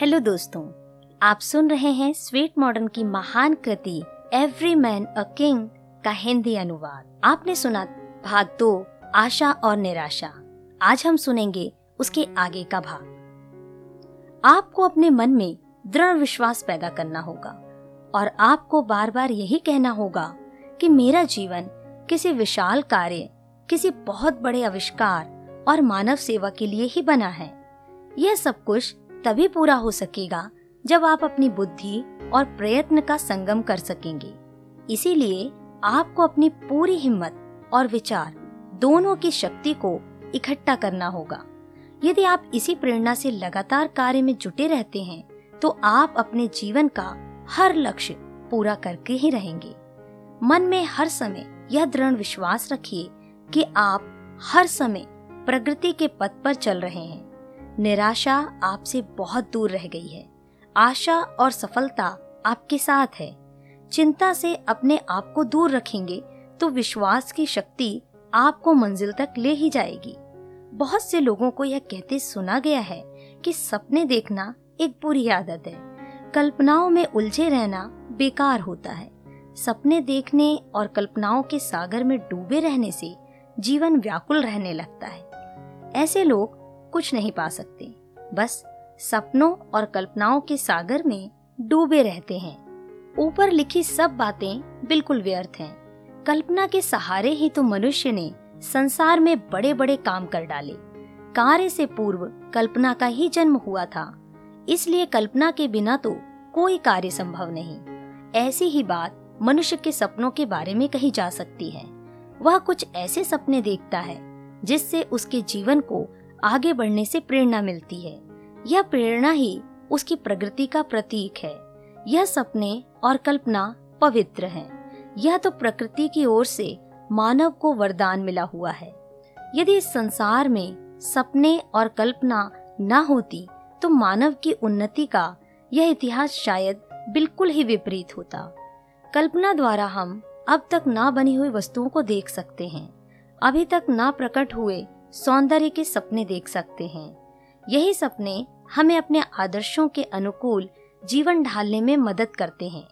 Hello दोस्तों, आप सुन रहे हैं स्वीट मॉडर्न की महान कृति एवरी मैन अ किंग का हिंदी अनुवाद। आपने सुना भाग दो, आशा और निराशा। आज हम सुनेंगे उसके आगे का भाग। आपको अपने मन में दृढ़ विश्वास पैदा करना होगा और आपको बार बार यही कहना होगा कि मेरा जीवन किसी विशाल कार्य, किसी बहुत बड़े आविष्कार और मानव सेवा के लिए ही बना है। यह सब कुछ तभी पूरा हो सकेगा जब आप अपनी बुद्धि और प्रयत्न का संगम कर सकेंगे। इसीलिए आपको अपनी पूरी हिम्मत और विचार दोनों की शक्ति को इकट्ठा करना होगा। यदि आप इसी प्रेरणा से लगातार कार्य में जुटे रहते हैं तो आप अपने जीवन का हर लक्ष्य पूरा करके ही रहेंगे। मन में हर समय यह दृढ़ विश्वास रखिए कि आप हर समय प्रगति के पथ पर चल रहे हैं। निराशा आपसे बहुत दूर रह गई है। आशा और सफलता आपके साथ है। चिंता से अपने आप को दूर रखेंगे तो विश्वास की शक्ति आपको मंजिल तक ले ही जाएगी। बहुत से लोगों को यह कहते सुना गया है कि सपने देखना एक बुरी आदत है। कल्पनाओं में उलझे रहना बेकार होता है। सपने देखने और कल्पनाओं के सागर में डूबे रहने से जीवन व्याकुल रहने लगता है। ऐसे लोग कुछ नहीं पा सकते। बस सपनों और कल्पनाओं के सागर में डूबे रहते हैं। ऊपर लिखी सब बातें बिल्कुल व्यर्थ हैं। कल्पना के सहारे ही तो मनुष्य ने संसार में बड़े बड़े काम कर डाले। कार्य से पूर्व कल्पना का ही जन्म हुआ था। इसलिए कल्पना के बिना तो कोई कार्य संभव नहीं। ऐसी ही बात मनुष्य के सपनों के बारे में कही जा सकती है। वह कुछ ऐसे सपने देखता है, जिससे उसके जीवन को आगे बढ़ने से प्रेरणा मिलती है। यह प्रेरणा ही उसकी प्रगति का प्रतीक है। यह सपने और कल्पना पवित्र हैं। यह तो प्रकृति की ओर से मानव को वरदान मिला हुआ है। यदि इस संसार में सपने और कल्पना न होती तो मानव की उन्नति का यह इतिहास शायद बिल्कुल ही विपरीत होता। कल्पना द्वारा हम अब तक ना बनी हुई वस्तुओं को देख सकते हैं। अभी तक ना प्रकट हुए सौंदर्य के सपने देख सकते हैं। यही सपने हमें अपने आदर्शों के अनुकूल जीवन ढालने में मदद करते हैं।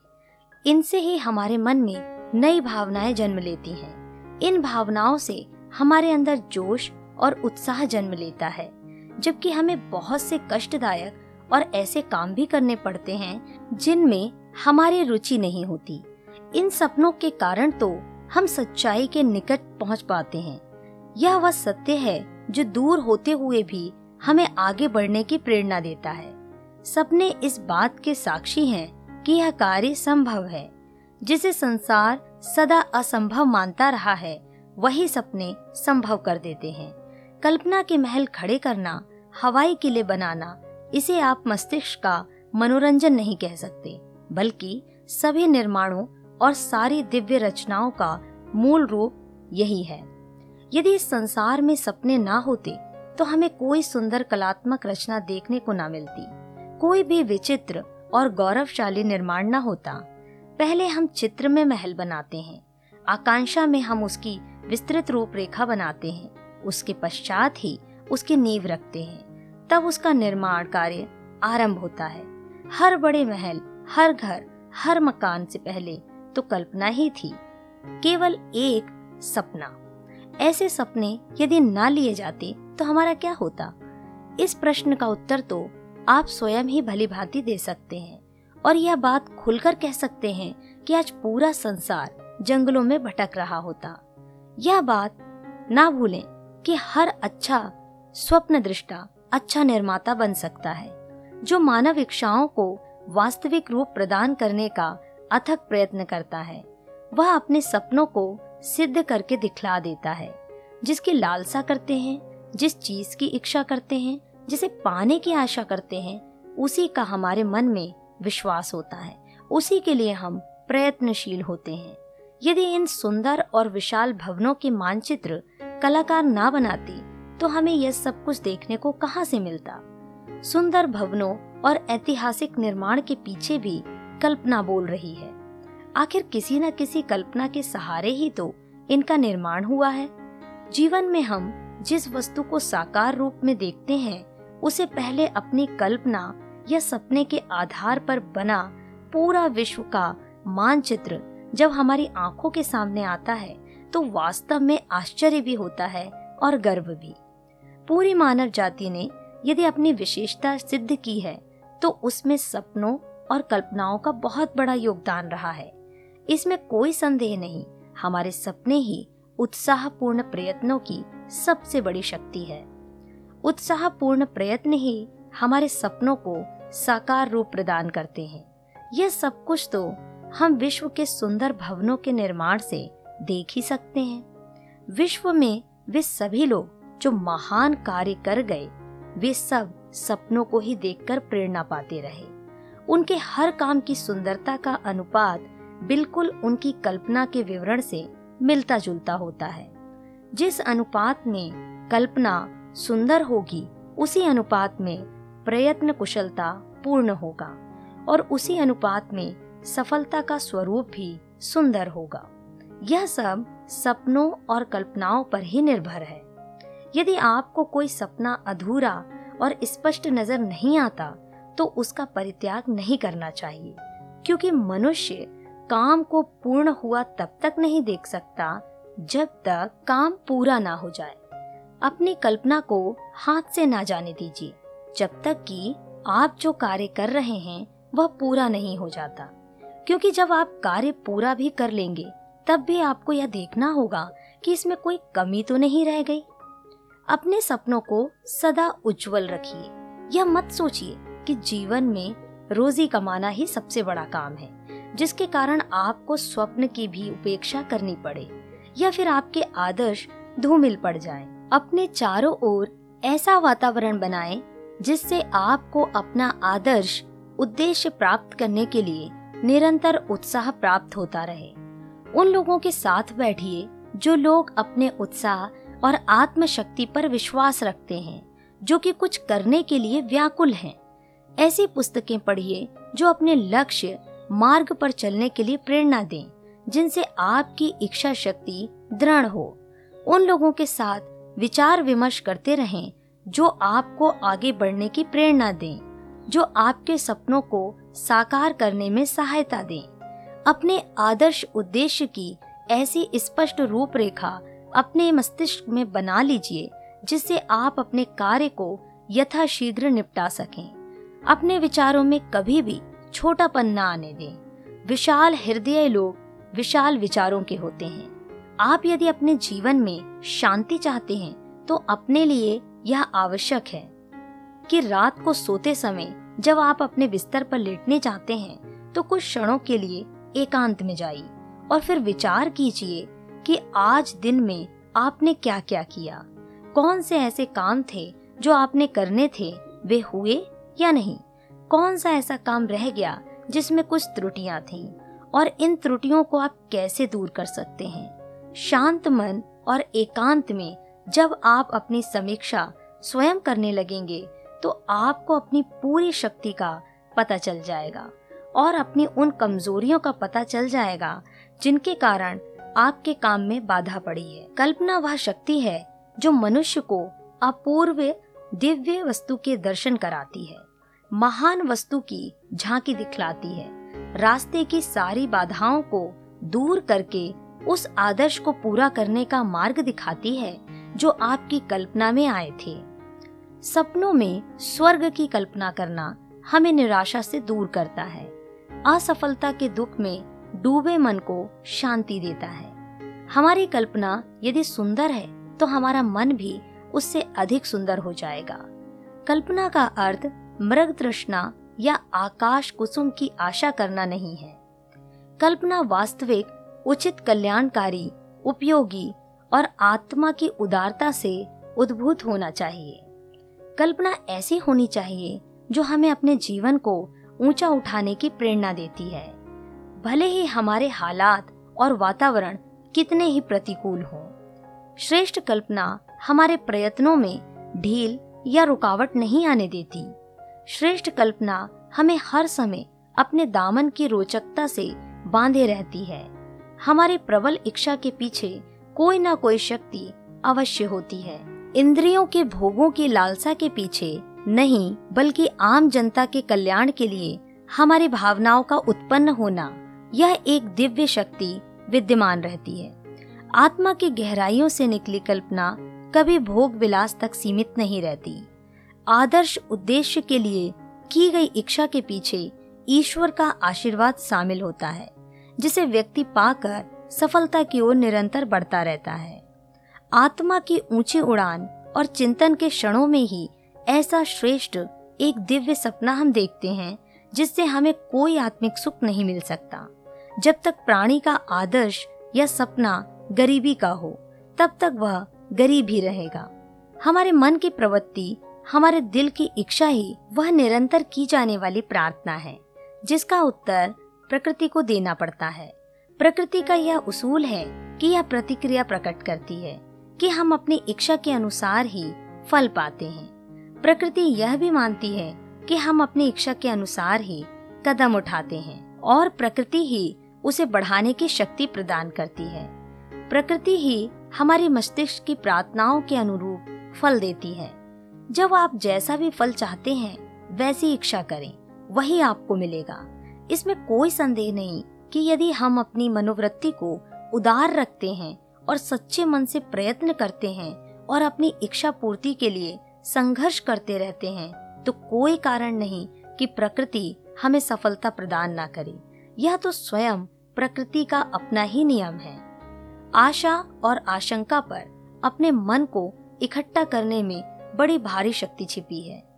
इनसे ही हमारे मन में नई भावनाएँ जन्म लेती हैं। इन भावनाओं से हमारे अंदर जोश और उत्साह जन्म लेता है। जबकि हमें बहुत से कष्टदायक और ऐसे काम भी करने पड़ते हैं, जिनमें हमारी रुचि नहीं होती। इन सपनों के कारण तो हम सच्चाई के निकट पहुँच पाते हैं। यह वह सत्य है जो दूर होते हुए भी हमें आगे बढ़ने की प्रेरणा देता है। सपने इस बात के साक्षी हैं कि यह कार्य संभव है। जिसे संसार सदा असंभव मानता रहा है, वही सपने संभव कर देते हैं। कल्पना के महल खड़े करना, हवाई किले बनाना, इसे आप मस्तिष्क का मनोरंजन नहीं कह सकते, बल्कि सभी निर्माणों और सारी दिव्य रचनाओं का मूल रूप यही है। यदि इस संसार में सपने ना होते तो हमें कोई सुंदर कलात्मक रचना देखने को ना मिलती। कोई भी विचित्र और गौरवशाली निर्माण ना होता। पहले हम चित्र में महल बनाते हैं, आकांक्षा में हम उसकी विस्तृत रूपरेखा बनाते हैं, उसके पश्चात ही उसकी नींव रखते हैं, तब उसका निर्माण कार्य आरंभ होता है। हर बड़े महल, हर घर, हर मकान से पहले तो कल्पना ही थी, केवल एक सपना। ऐसे सपने यदि ना लिए जाते तो हमारा क्या होता? इस प्रश्न का उत्तर तो आप स्वयं ही भली भांति दे सकते हैं और यह बात खुलकर कह सकते हैं कि आज पूरा संसार जंगलों में भटक रहा होता। यह बात ना भूलें कि हर अच्छा स्वप्न दृष्टा अच्छा निर्माता बन सकता है, जो मानव इच्छाओं को वास्तविक रूप प्रदान करने का अथक प्रयत्न करता है। वह अपने सपनों को सिद्ध करके दिखला देता है। जिसकी लालसा करते हैं, जिस चीज़ की इच्छा करते हैं, जिसे पाने की आशा करते हैं, उसी का हमारे मन में विश्वास होता है। उसी के लिए हम प्रयत्नशील होते हैं। यदि इन सुंदर और विशाल भवनों के मानचित्र कलाकार ना बनाते तो हमें यह सब कुछ देखने को कहाँ से मिलता? सुंदर भवनों और ऐतिहासिक निर्माण के पीछे भी कल्पना बोल रही है। आखिर किसी न किसी कल्पना के सहारे ही तो इनका निर्माण हुआ है। जीवन में हम जिस वस्तु को साकार रूप में देखते हैं, उसे पहले अपनी कल्पना या सपने के आधार पर बना पूरा विश्व का मानचित्र जब हमारी आँखों के सामने आता है तो वास्तव में आश्चर्य भी होता है और गर्व भी। पूरी मानव जाति ने यदि अपनी विशेषता सिद्ध की है तो उसमें सपनों और कल्पनाओं का बहुत बड़ा योगदान रहा है। इसमें कोई संदेह नहीं। हमारे सपने ही उत्साहपूर्ण प्रयत्नों की सबसे बड़ी शक्ति है। उत्साहपूर्ण प्रयत्न ही हमारे सपनों को साकार रूप प्रदान करते हैं। यह सब कुछ तो हम विश्व के सुंदर भवनों के निर्माण से देख ही सकते हैं। विश्व में वे सभी लोग जो महान कार्य कर गए, वे सब सपनों को ही देखकर प्रेरणा पाते रहे। उनके हर काम की सुंदरता का अनुपात बिल्कुल उनकी कल्पना के विवरण से मिलता जुलता होता है। जिस अनुपात में कल्पना सुंदर होगी, उसी अनुपात में प्रयत्न कुशलता पूर्ण होगा और उसी अनुपात में सफलता का स्वरूप भी सुंदर होगा। यह सब सपनों और कल्पनाओं पर ही निर्भर है। यदि आपको कोई सपना अधूरा और स्पष्ट नज़र नहीं आता तो उसका परित्याग नहीं करना चाहिए, क्योंकि मनुष्य काम को पूर्ण हुआ तब तक नहीं देख सकता, जब तक काम पूरा ना हो जाए। अपनी कल्पना को हाथ से ना जाने दीजिए, जब तक कि आप जो कार्य कर रहे हैं, वह पूरा नहीं हो जाता। क्योंकि जब आप कार्य पूरा भी कर लेंगे, तब भी आपको यह देखना होगा कि इसमें कोई कमी तो नहीं रह गई। अपने सपनों को सदा उज्जवल रखिए। यह मत सोचिए कि जीवन में रोजी कमाना ही सबसे बड़ा काम है। जिसके कारण आपको स्वप्न की भी उपेक्षा करनी पड़े, या फिर आपके आदर्श धूमिल पड़ जाए अपने चारों ओर ऐसा वातावरण बनाए, जिससे आपको अपना आदर्श उद्देश्य प्राप्त करने के लिए निरंतर उत्साह प्राप्त होता रहे उन लोगों के साथ बैठिए, जो लोग अपने उत्साह और आत्मशक्ति पर विश्वास रखते हैं, जो कि कुछ करने के लिए व्याकुल हैं। ऐसी पुस्तकें पढ़िए, जो अपने लक्ष्य मार्ग पर चलने के लिए प्रेरणा दें, जिनसे आपकी इच्छा शक्ति दृढ़ हो। उन लोगों के साथ विचार विमर्श करते रहें, जो आपको आगे बढ़ने की प्रेरणा दें, जो आपके सपनों को साकार करने में सहायता दें। अपने आदर्श उद्देश्य की ऐसी स्पष्ट रूपरेखा अपने मस्तिष्क में बना लीजिए, जिससे आप अपने कार्य को यथाशीघ्र निपटा सकें। अपने विचारों में कभी भी छोटापन न आने दें। विशाल हृदय लोग विशाल विचारों के होते हैं। आप यदि अपने जीवन में शांति चाहते हैं तो अपने लिए यह आवश्यक है कि रात को सोते समय जब आप अपने बिस्तर पर लेटने चाहते हैं तो कुछ क्षणों के लिए एकांत में जाइए और फिर विचार कीजिए कि आज दिन में आपने क्या क्या किया। कौन से ऐसे काम थे जो आपने करने थे? वे हुए या नहीं? कौन सा ऐसा काम रह गया जिसमें कुछ त्रुटियाँ थीं? और इन त्रुटियों को आप कैसे दूर कर सकते हैं? शांत मन और एकांत में जब आप अपनी समीक्षा स्वयं करने लगेंगे तो आपको अपनी पूरी शक्ति का पता चल जाएगा और अपनी उन कमजोरियों का पता चल जाएगा जिनके कारण आपके काम में बाधा पड़ी है। कल्पना वह शक्ति है जो मनुष्य को अपूर्व दिव्य वस्तु के दर्शन कराती है। महान वस्तु की झांकी दिखलाती है। रास्ते की सारी बाधाओं को दूर करके उस आदर्श को पूरा करने का मार्ग दिखाती है, जो आपकी कल्पना में आए थे। सपनों में स्वर्ग की कल्पना करना हमें निराशा से दूर करता है। असफलता के दुख में डूबे मन को शांति देता है। हमारी कल्पना यदि सुंदर है तो हमारा मन भी उससे अधिक सुंदर हो जाएगा। कल्पना का अर्थ मृग तृष्णा या आकाश कुसुम की आशा करना नहीं है। कल्पना वास्तविक, उचित कल्याणकारी, उपयोगी और आत्मा की उदारता से उद्भूत होना चाहिए। कल्पना ऐसी होनी चाहिए जो हमें अपने जीवन को ऊँचा उठाने की प्रेरणा देती है। भले ही हमारे हालात और वातावरण कितने ही प्रतिकूल हों, श्रेष्ठ कल्पना हमारे प्रयत्नों में ढील या रुकावट नहीं आने देती। श्रेष्ठ कल्पना हमें हर समय अपने दामन की रोचकता से बांधे रहती है। हमारे प्रबल इच्छा के पीछे कोई ना कोई शक्ति अवश्य होती है। इंद्रियों के भोगों की लालसा के पीछे नहीं, बल्कि आम जनता के कल्याण के लिए हमारी भावनाओं का उत्पन्न होना, यह एक दिव्य शक्ति विद्यमान रहती है। आत्मा की गहराइयों से निकली कल्पना कभी भोग विलास तक सीमित नहीं रहती। आदर्श उद्देश्य के लिए की गई इच्छा के पीछे ईश्वर का आशीर्वाद शामिल होता है, जिसे व्यक्ति पाकर सफलता की ओर निरंतर बढ़ता रहता है। आत्मा की ऊँची उड़ान और चिंतन के क्षणों में ही ऐसा श्रेष्ठ एक दिव्य सपना हम देखते हैं, जिससे हमें कोई आत्मिक सुख नहीं मिल सकता। जब तक प्राणी का आदर्श या सपना गरीबी का हो, तब तक वह गरीब ही रहेगा। हमारे मन की प्रवृत्ति हमारे दिल की इच्छा ही वह निरंतर की जाने वाली प्रार्थना है, जिसका उत्तर प्रकृति को देना पड़ता है। प्रकृति का यह उसूल है कि यह प्रतिक्रिया प्रकट करती है कि हम अपनी इच्छा के अनुसार ही फल पाते हैं। प्रकृति यह भी मानती है कि हम अपनी इच्छा के अनुसार ही कदम उठाते हैं और प्रकृति ही उसे बढ़ाने की शक्ति प्रदान करती है। प्रकृति ही हमारी मस्तिष्क की प्रार्थनाओं के अनुरूप फल देती है। जब आप जैसा भी फल चाहते हैं, वैसी इच्छा करें, वही आपको मिलेगा। इसमें कोई संदेह नहीं कि यदि हम अपनी मनोवृत्ति को उदार रखते हैं और सच्चे मन से प्रयत्न करते हैं और अपनी इच्छा पूर्ति के लिए संघर्ष करते रहते हैं तो कोई कारण नहीं कि प्रकृति हमें सफलता प्रदान ना करे। यह तो स्वयं प्रकृति का अपना ही नियम है। आशा और आशंका पर अपने मन को इकट्ठा करने में बड़ी भारी शक्ति छिपी है।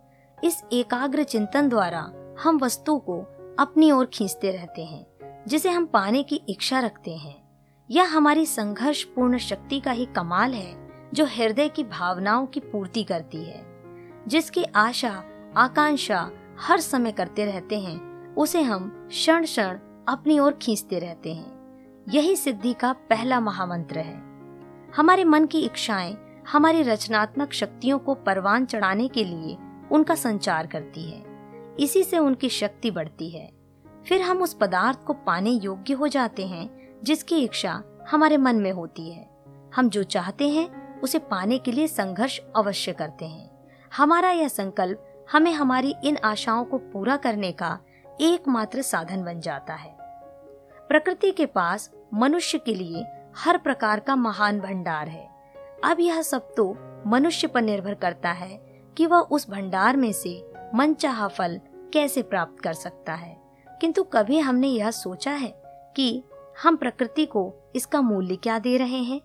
इस एकाग्र चिंतन द्वारा हम वस्तु को अपनी ओर खींचते रहते हैं, जिसे हम पाने की इच्छा रखते हैं। यह हमारी संघर्ष पूर्ण शक्ति का ही कमाल है, जो हृदय की भावनाओं की पूर्ति करती है। जिसकी आशा, आकांक्षा हर समय करते रहते हैं, उसे हम क्षण क्षण अपनी ओर खींचते रहते हैं। यही सिद्धि का पहला महामंत्र है। हमारे मन की इच्छाएँ हमारी रचनात्मक शक्तियों को परवान चढ़ाने के लिए उनका संचार करती है। इसी से उनकी शक्ति बढ़ती है। फिर हम उस पदार्थ को पाने योग्य हो जाते हैं, जिसकी इच्छा हमारे मन में होती है। हम जो चाहते हैं, उसे पाने के लिए संघर्ष अवश्य करते हैं। हमारा यह संकल्प हमें हमारी इन आशाओं को पूरा करने का एकमात्र साधन बन जाता है। प्रकृति के पास मनुष्य के लिए हर प्रकार का महान भंडार है। अब यह सब तो मनुष्य पर निर्भर करता है कि वह उस भंडार में से मनचाहा फल कैसे प्राप्त कर सकता है। किंतु कभी हमने यह सोचा है कि हम प्रकृति को इसका मूल्य क्या दे रहे हैं?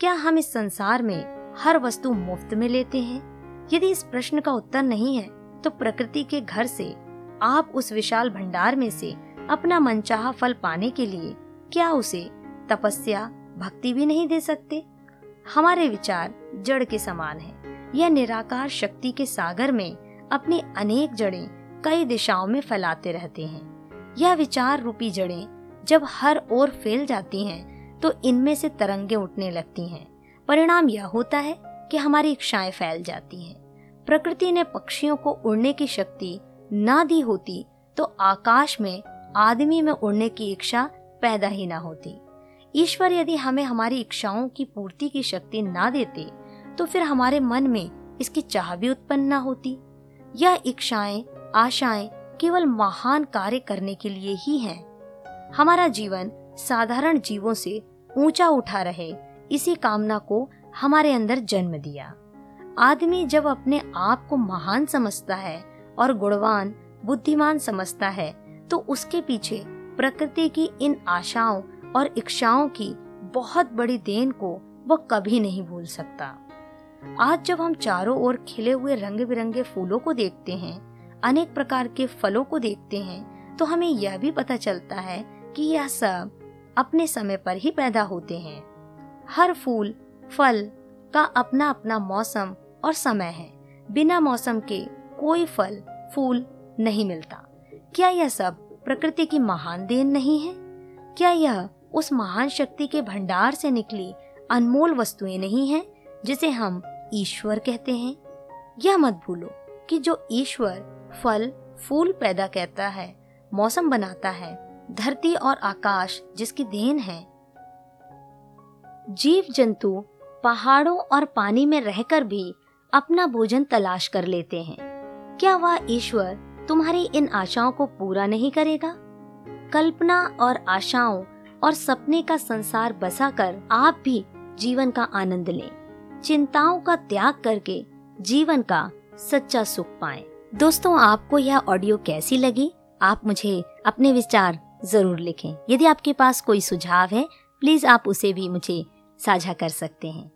क्या हम इस संसार में हर वस्तु मुफ़्त में लेते हैं? यदि इस प्रश्न का उत्तर नहीं है तो प्रकृति के घर से आप उस विशाल भंडार में से अपना मनचाहा फल पाने के लिए क्या उसे तपस्या, भक्ति भी नहीं दे सकते? हमारे विचार जड़ के समान है। यह निराकार शक्ति के सागर में अपनी अनेक जड़ें कई दिशाओं में फैलाते रहते हैं। यह विचार रूपी जड़ें जब हर ओर फैल जाती हैं तो इनमें से तरंगे उठने लगती हैं। परिणाम यह होता है कि हमारी इच्छाएँ फैल जाती हैं। प्रकृति ने पक्षियों को उड़ने की शक्ति ना दी होती तो आकाश में, आदमी में उड़ने की इच्छा पैदा ही ना होती। ईश्वर यदि हमें हमारी इच्छाओं की पूर्ति की शक्ति ना देते तो फिर हमारे मन में इसकी चाह भी उत्पन्न ना होती यह इच्छाएँ, आशाएँ केवल महान कार्य करने के लिए ही हैं। हमारा जीवन साधारण जीवों से ऊँचा उठा रहे, इसी कामना को हमारे अंदर जन्म दिया आदमी जब अपने आप को महान समझता है और गुणवान, बुद्धिमान समझता है तो उसके पीछे प्रकृति की इन आशाओं और इच्छाओं की बहुत बड़ी देन को वह कभी नहीं भूल सकता। आज जब हम चारों ओर खिले हुए रंग बिरंगे फूलों को देखते हैं, अनेक प्रकार के फलों को देखते हैं तो हमें यह भी पता चलता है कि यह सब अपने समय पर ही पैदा होते हैं। हर फूल, फल का अपना अपना मौसम और समय है। बिना मौसम के कोई फल, फूल नहीं मिलता। क्या यह सब प्रकृति की महान देन नहीं है? क्या यह उस महान शक्ति के भंडार से निकली अनमोल वस्तुएँ नहीं हैं, जिसे हम ईश्वर कहते हैं। यह मत भूलो कि जो ईश्वर फल, फूल पैदा करता है, मौसम बनाता है, धरती और आकाश जिसकी देन है। जीव जंतु पहाड़ों और पानी में रहकर भी अपना भोजन तलाश कर लेते हैं। क्या वह ईश्वर तुम्हारी इन आशाओं को पूरा नहीं करेगा? कल्पना और आशाओं और सपने का संसार बसा कर आप भी जीवन का आनंद लें। चिंताओं का त्याग करके जीवन का सच्चा सुख पाए। दोस्तों, आपको यह ऑडियो कैसी लगी? आप मुझे अपने विचार ज़रूर लिखें। यदि आपके पास कोई सुझाव है, प्लीज़ आप उसे भी मुझे साझा कर सकते हैं।